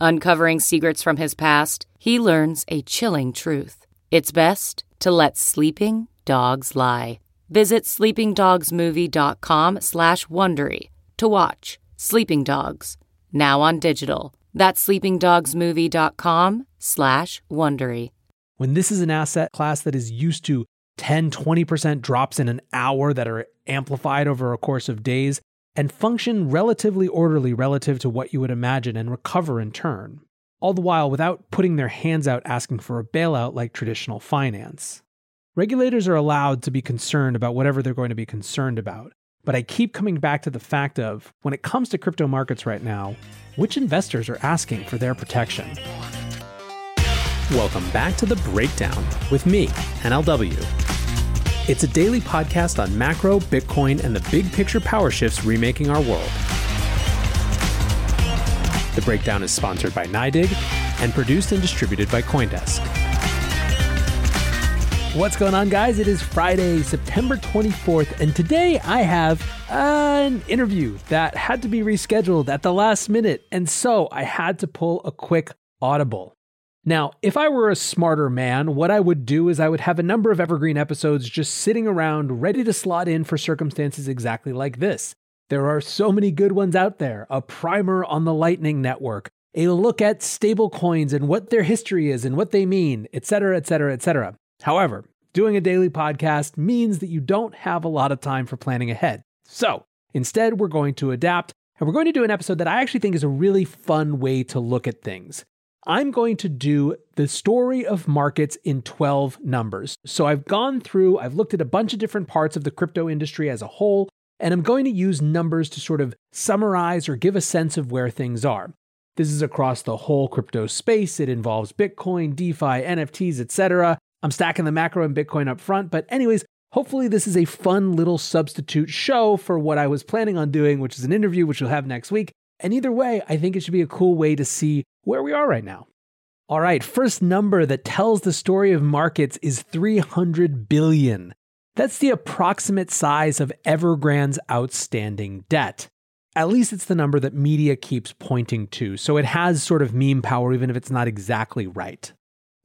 Uncovering secrets from his past, he learns a chilling truth. It's best to let sleeping dogs lie. Visit sleepingdogsmovie.com slash Wondery to watch Sleeping Dogs, now on digital. That's sleepingdogsmovie.com slash Wondery. When this is an asset class that is used to 10, 20% drops in an hour that are amplified over a course of days, and function relatively orderly relative to what you would imagine and recover in turn, all the while without putting their hands out asking for a bailout like traditional finance. Regulators are allowed to be concerned about whatever they're going to be concerned about, but I keep coming back to the fact of when it comes to crypto markets right now, which investors are asking for their protection? Welcome back to The Breakdown with me, NLW. It's a daily podcast on macro, Bitcoin, and the big picture power shifts remaking our world. The breakdown is sponsored by NYDIG and produced and distributed by CoinDesk. What's going on, guys? It is Friday, September 24th, and today I have an interview that had to be rescheduled at the last minute, and so I had to pull a quick audible. Now, if I were a smarter man, what I would do is I would have a number of evergreen episodes just sitting around ready to slot in for circumstances exactly like this. There are so many good ones out there a primer on the Lightning Network, a look at stablecoins and what their history is and what they mean, etc., etc., etc. However, doing a daily podcast means that you don't have a lot of time for planning ahead. So, instead, we're going to adapt and we're going to do an episode that I actually think is a really fun way to look at things. I'm going to do the story of markets in 12 numbers. So I've gone through, I've looked at a bunch of different parts of the crypto industry as a whole, and I'm going to use numbers to sort of summarize or give a sense of where things are. This is across the whole crypto space. It involves Bitcoin, DeFi, NFTs, etc. I'm stacking the macro and Bitcoin up front, but anyways, hopefully this is a fun little substitute show for what I was planning on doing, which is an interview which we'll have next week. And either way, I think it should be a cool way to see where we are right now. All right, first number that tells the story of markets is 300 billion. That's the approximate size of Evergrande's outstanding debt. At least it's the number that media keeps pointing to, so it has sort of meme power even if it's not exactly right.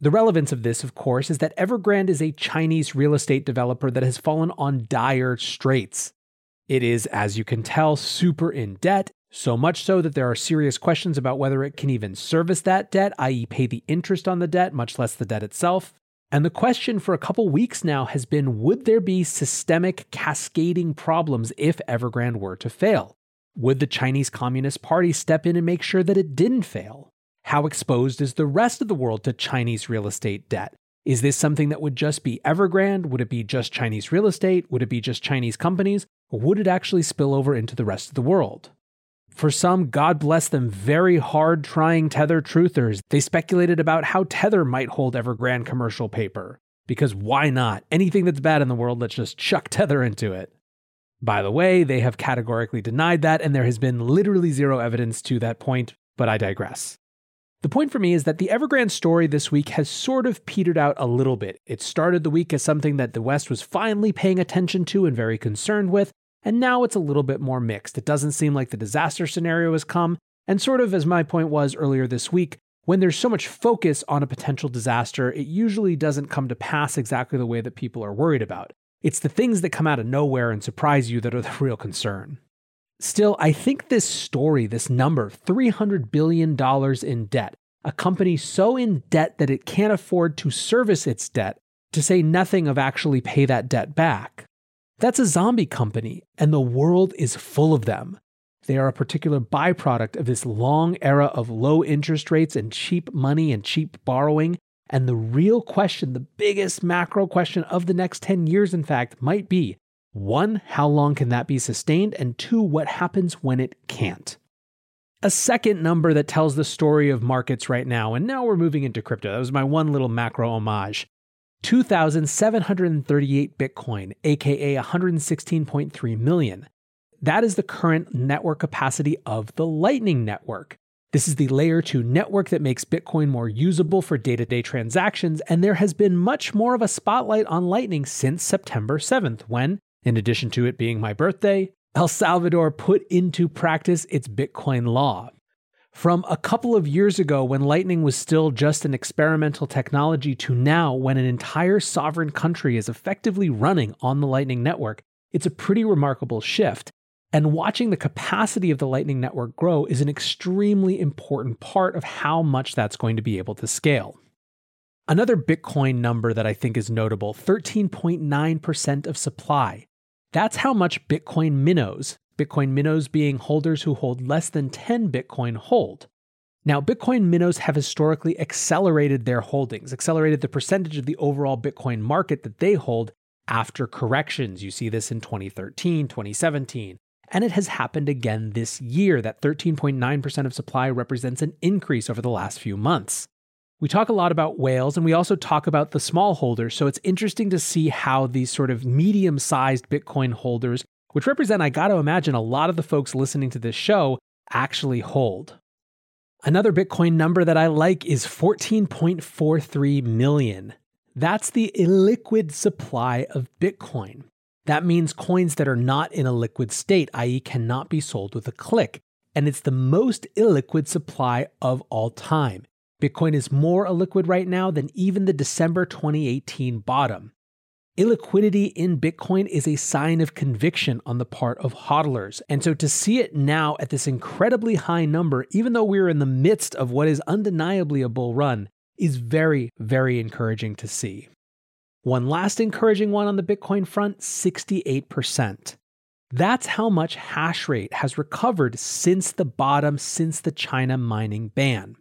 The relevance of this, of course, is that Evergrande is a Chinese real estate developer that has fallen on dire straits. It is, as you can tell, super in debt so much so that there are serious questions about whether it can even service that debt, i.e., pay the interest on the debt, much less the debt itself. And the question for a couple weeks now has been would there be systemic cascading problems if Evergrande were to fail? Would the Chinese Communist Party step in and make sure that it didn't fail? How exposed is the rest of the world to Chinese real estate debt? Is this something that would just be Evergrande? Would it be just Chinese real estate? Would it be just Chinese companies? Or would it actually spill over into the rest of the world? For some, God bless them, very hard trying Tether truthers, they speculated about how Tether might hold Evergrande commercial paper. Because why not? Anything that's bad in the world, let's just chuck Tether into it. By the way, they have categorically denied that, and there has been literally zero evidence to that point, but I digress. The point for me is that the Evergrande story this week has sort of petered out a little bit. It started the week as something that the West was finally paying attention to and very concerned with, and now it's a little bit more mixed. It doesn't seem like the disaster scenario has come. And sort of as my point was earlier this week, when there's so much focus on a potential disaster, it usually doesn't come to pass exactly the way that people are worried about. It's the things that come out of nowhere and surprise you that are the real concern. Still, I think this story, this number, $300 billion in debt, a company so in debt that it can't afford to service its debt, to say nothing of actually pay that debt back. That's a zombie company, and the world is full of them. They are a particular byproduct of this long era of low interest rates and cheap money and cheap borrowing. And the real question, the biggest macro question of the next 10 years, in fact, might be one, how long can that be sustained? And two, what happens when it can't? A second number that tells the story of markets right now, and now we're moving into crypto. That was my one little macro homage. 2,738 Bitcoin, aka 116.3 million. That is the current network capacity of the Lightning Network. This is the layer 2 network that makes Bitcoin more usable for day to day transactions, and there has been much more of a spotlight on Lightning since September 7th, when, in addition to it being my birthday, El Salvador put into practice its Bitcoin law. From a couple of years ago, when Lightning was still just an experimental technology, to now, when an entire sovereign country is effectively running on the Lightning Network, it's a pretty remarkable shift. And watching the capacity of the Lightning Network grow is an extremely important part of how much that's going to be able to scale. Another Bitcoin number that I think is notable 13.9% of supply. That's how much Bitcoin minnows, Bitcoin minnows being holders who hold less than 10 Bitcoin hold. Now, Bitcoin minnows have historically accelerated their holdings, accelerated the percentage of the overall Bitcoin market that they hold after corrections. You see this in 2013, 2017. And it has happened again this year. That 13.9% of supply represents an increase over the last few months. We talk a lot about whales and we also talk about the small holders. So it's interesting to see how these sort of medium sized Bitcoin holders which represent, I got to imagine, a lot of the folks listening to this show actually hold. Another Bitcoin number that I like is 14.43 million. That's the illiquid supply of Bitcoin. That means coins that are not in a liquid state, i.e., cannot be sold with a click. And it's the most illiquid supply of all time. Bitcoin is more illiquid right now than even the December 2018 bottom. Illiquidity in Bitcoin is a sign of conviction on the part of hodlers. And so to see it now at this incredibly high number, even though we're in the midst of what is undeniably a bull run, is very, very encouraging to see. One last encouraging one on the Bitcoin front 68%. That's how much hash rate has recovered since the bottom, since the China mining ban.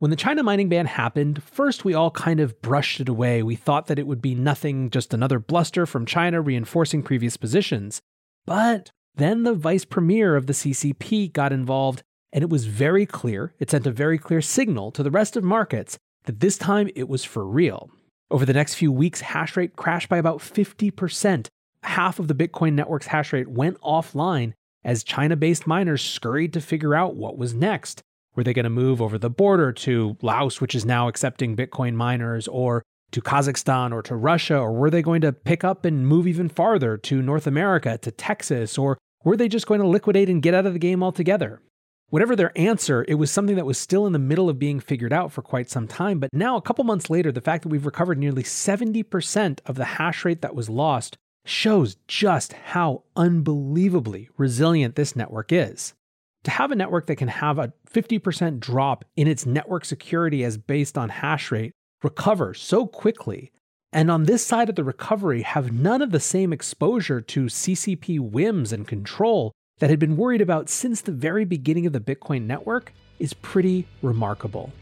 When the China mining ban happened, first we all kind of brushed it away. We thought that it would be nothing, just another bluster from China reinforcing previous positions. But then the vice premier of the CCP got involved, and it was very clear, it sent a very clear signal to the rest of markets that this time it was for real. Over the next few weeks, hash rate crashed by about 50%. Half of the Bitcoin network's hash rate went offline as China based miners scurried to figure out what was next. Were they going to move over the border to Laos, which is now accepting Bitcoin miners, or to Kazakhstan or to Russia? Or were they going to pick up and move even farther to North America, to Texas? Or were they just going to liquidate and get out of the game altogether? Whatever their answer, it was something that was still in the middle of being figured out for quite some time. But now, a couple months later, the fact that we've recovered nearly 70% of the hash rate that was lost shows just how unbelievably resilient this network is to have a network that can have a 50% drop in its network security as based on hash rate recover so quickly, and on this side of the recovery have none of the same exposure to CCP whims and control that had been worried about since the very beginning of the Bitcoin network is pretty remarkable.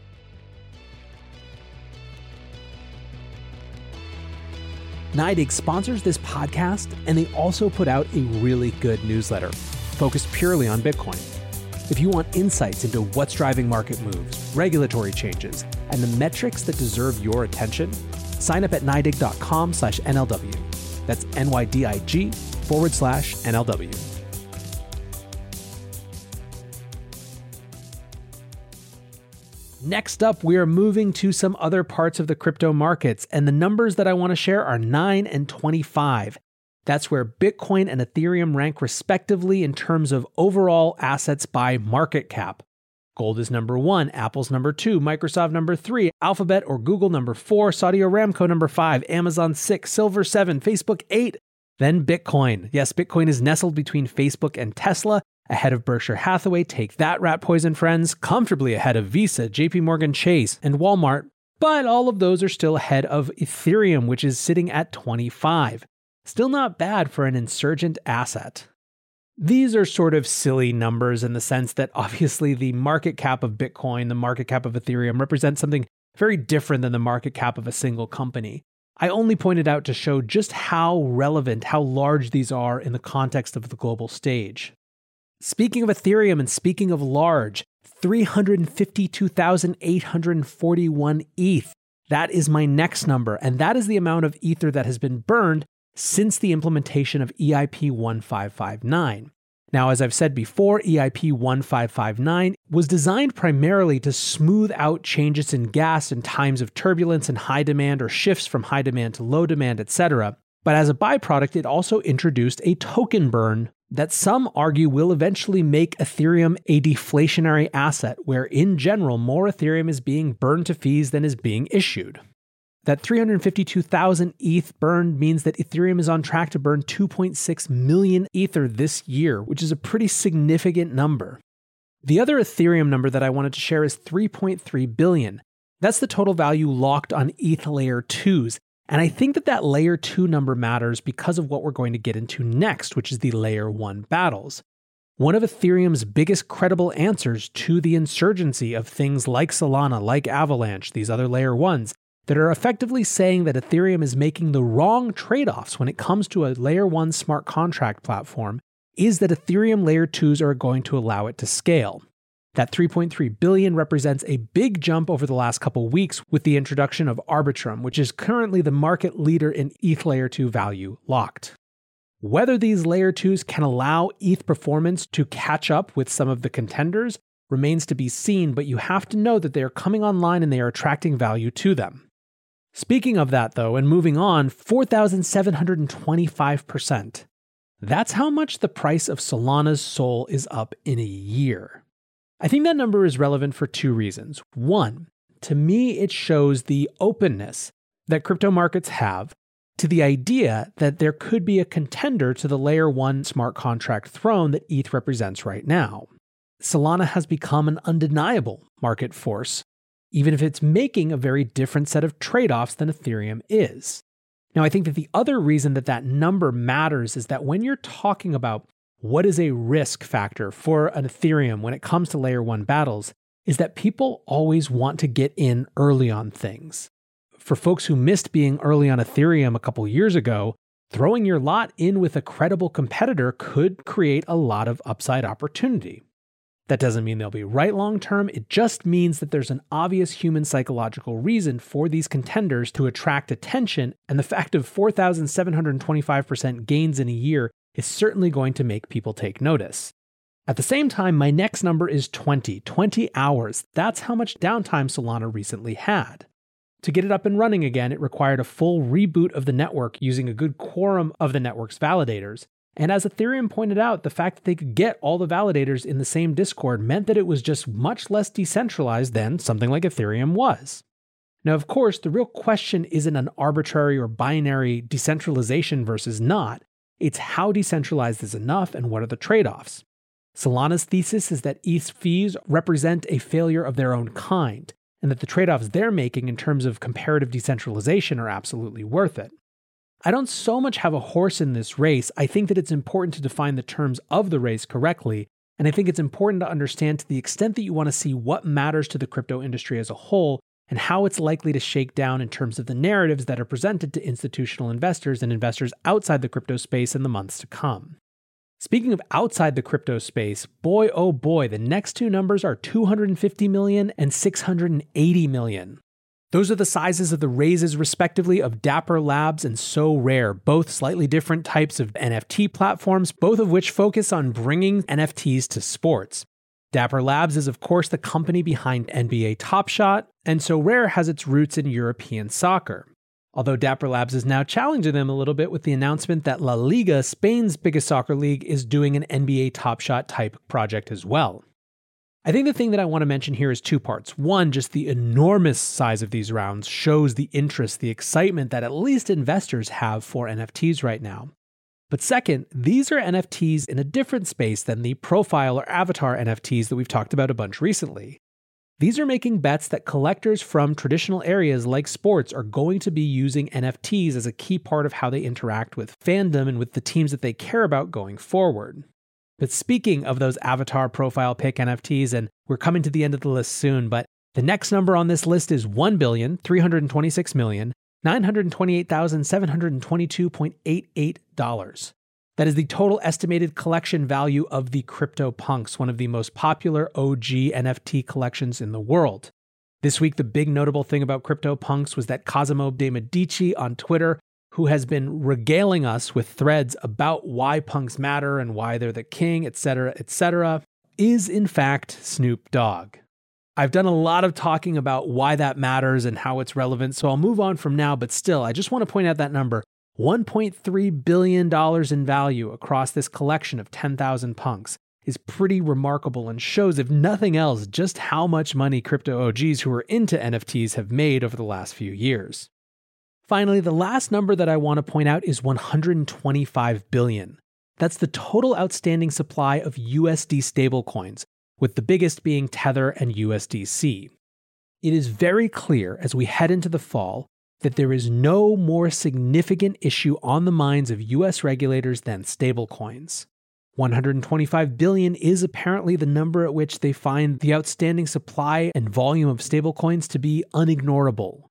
NYDIG sponsors this podcast, and they also put out a really good newsletter focused purely on Bitcoin. If you want insights into what's driving market moves, regulatory changes, and the metrics that deserve your attention, sign up at NYDIG.com slash NLW. That's N-Y-D-I-G forward slash NLW. Next up, we are moving to some other parts of the crypto markets, and the numbers that I want to share are 9 and 25. That's where Bitcoin and Ethereum rank respectively in terms of overall assets by market cap. Gold is number one, Apple's number two, Microsoft number three, Alphabet or Google number four, Saudi Aramco number five, Amazon six, Silver seven, Facebook eight, then Bitcoin. Yes, Bitcoin is nestled between Facebook and Tesla ahead of Berkshire Hathaway, take that rat poison friends, comfortably ahead of Visa, JP Morgan Chase, and Walmart, but all of those are still ahead of Ethereum, which is sitting at 25. Still not bad for an insurgent asset. These are sort of silly numbers in the sense that obviously the market cap of Bitcoin, the market cap of Ethereum represents something very different than the market cap of a single company. I only pointed out to show just how relevant, how large these are in the context of the global stage. Speaking of Ethereum and speaking of large, 352,841 ETH. That is my next number, and that is the amount of Ether that has been burned since the implementation of EIP 1559. Now, as I've said before, EIP 1559 was designed primarily to smooth out changes in gas in times of turbulence and high demand or shifts from high demand to low demand, etc. But as a byproduct, it also introduced a token burn that some argue will eventually make Ethereum a deflationary asset, where in general, more Ethereum is being burned to fees than is being issued. That 352,000 ETH burned means that Ethereum is on track to burn 2.6 million Ether this year, which is a pretty significant number. The other Ethereum number that I wanted to share is 3.3 billion. That's the total value locked on ETH layer 2s. And I think that that layer 2 number matters because of what we're going to get into next, which is the layer 1 battles. One of Ethereum's biggest credible answers to the insurgency of things like Solana, like Avalanche, these other layer 1s, that are effectively saying that Ethereum is making the wrong trade offs when it comes to a layer 1 smart contract platform is that Ethereum layer 2s are going to allow it to scale. That 3.3 billion represents a big jump over the last couple weeks with the introduction of Arbitrum, which is currently the market leader in ETH layer 2 value locked. Whether these layer 2s can allow ETH performance to catch up with some of the contenders remains to be seen, but you have to know that they are coming online and they are attracting value to them. Speaking of that, though, and moving on, 4,725%. That's how much the price of Solana's Sol is up in a year. I think that number is relevant for two reasons. One, to me, it shows the openness that crypto markets have to the idea that there could be a contender to the layer one smart contract throne that ETH represents right now. Solana has become an undeniable market force even if it's making a very different set of trade offs than Ethereum is. Now, I think that the other reason that that number matters is that when you're talking about what is a risk factor for an Ethereum when it comes to layer one battles, is that people always want to get in early on things. For folks who missed being early on Ethereum a couple years ago, throwing your lot in with a credible competitor could create a lot of upside opportunity. That doesn't mean they'll be right long term. It just means that there's an obvious human psychological reason for these contenders to attract attention, and the fact of 4,725% gains in a year is certainly going to make people take notice. At the same time, my next number is 20, 20 hours. That's how much downtime Solana recently had. To get it up and running again, it required a full reboot of the network using a good quorum of the network's validators, and as Ethereum pointed out, the fact that they could get all the validators in the same Discord meant that it was just much less decentralized than something like Ethereum was. Now, of course, the real question isn't an arbitrary or binary decentralization versus not. It's how decentralized is enough and what are the trade offs. Solana's thesis is that ETH fees represent a failure of their own kind, and that the trade offs they're making in terms of comparative decentralization are absolutely worth it. I don't so much have a horse in this race. I think that it's important to define the terms of the race correctly. And I think it's important to understand to the extent that you want to see what matters to the crypto industry as a whole and how it's likely to shake down in terms of the narratives that are presented to institutional investors and investors outside the crypto space in the months to come. Speaking of outside the crypto space, boy oh boy, the next two numbers are 250 million and 680 million. Those are the sizes of the raises, respectively, of Dapper Labs and Sorare, both slightly different types of NFT platforms, both of which focus on bringing NFTs to sports. Dapper Labs is, of course, the company behind NBA Top Shot, and Sorare has its roots in European soccer. Although Dapper Labs is now challenging them a little bit with the announcement that La Liga, Spain's biggest soccer league, is doing an NBA Top Shot type project as well. I think the thing that I want to mention here is two parts. One, just the enormous size of these rounds shows the interest, the excitement that at least investors have for NFTs right now. But second, these are NFTs in a different space than the profile or avatar NFTs that we've talked about a bunch recently. These are making bets that collectors from traditional areas like sports are going to be using NFTs as a key part of how they interact with fandom and with the teams that they care about going forward. But speaking of those avatar profile pick NFTs, and we're coming to the end of the list soon, but the next number on this list is 1,326,000,000. $928,722.88. That is the total estimated collection value of the CryptoPunks, one of the most popular OG NFT collections in the world. This week, the big notable thing about CryptoPunks was that Cosimo de Medici on Twitter, who has been regaling us with threads about why punks matter and why they're the king, etc., etc., is in fact Snoop Dogg. I've done a lot of talking about why that matters and how it's relevant, so I'll move on from now, but still, I just want to point out that number $1.3 billion in value across this collection of 10,000 punks is pretty remarkable and shows, if nothing else, just how much money crypto OGs who are into NFTs have made over the last few years. Finally, the last number that I want to point out is 125 billion. That's the total outstanding supply of USD stablecoins, with the biggest being Tether and USDC. It is very clear as we head into the fall that there is no more significant issue on the minds of US regulators than stablecoins. 125 billion is apparently the number at which they find the outstanding supply and volume of stablecoins to be unignorable.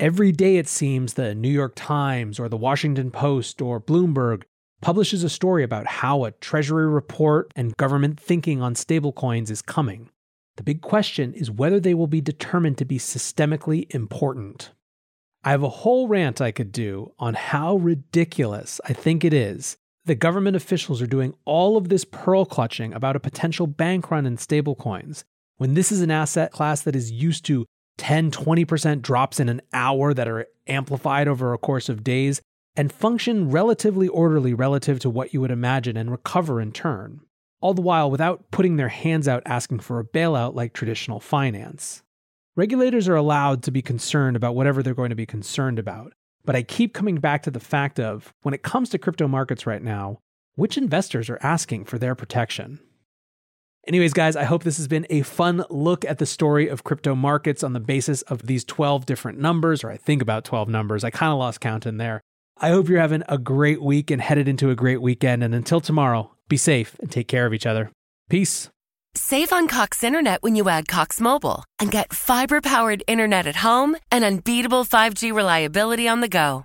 Every day, it seems, the New York Times or the Washington Post or Bloomberg publishes a story about how a Treasury report and government thinking on stablecoins is coming. The big question is whether they will be determined to be systemically important. I have a whole rant I could do on how ridiculous I think it is that government officials are doing all of this pearl clutching about a potential bank run in stablecoins when this is an asset class that is used to 10, 20% drops in an hour that are amplified over a course of days and function relatively orderly relative to what you would imagine and recover in turn, all the while without putting their hands out asking for a bailout like traditional finance. Regulators are allowed to be concerned about whatever they're going to be concerned about, but I keep coming back to the fact of when it comes to crypto markets right now, which investors are asking for their protection? Anyways, guys, I hope this has been a fun look at the story of crypto markets on the basis of these 12 different numbers, or I think about 12 numbers. I kind of lost count in there. I hope you're having a great week and headed into a great weekend. And until tomorrow, be safe and take care of each other. Peace. Save on Cox Internet when you add Cox Mobile and get fiber powered internet at home and unbeatable 5G reliability on the go.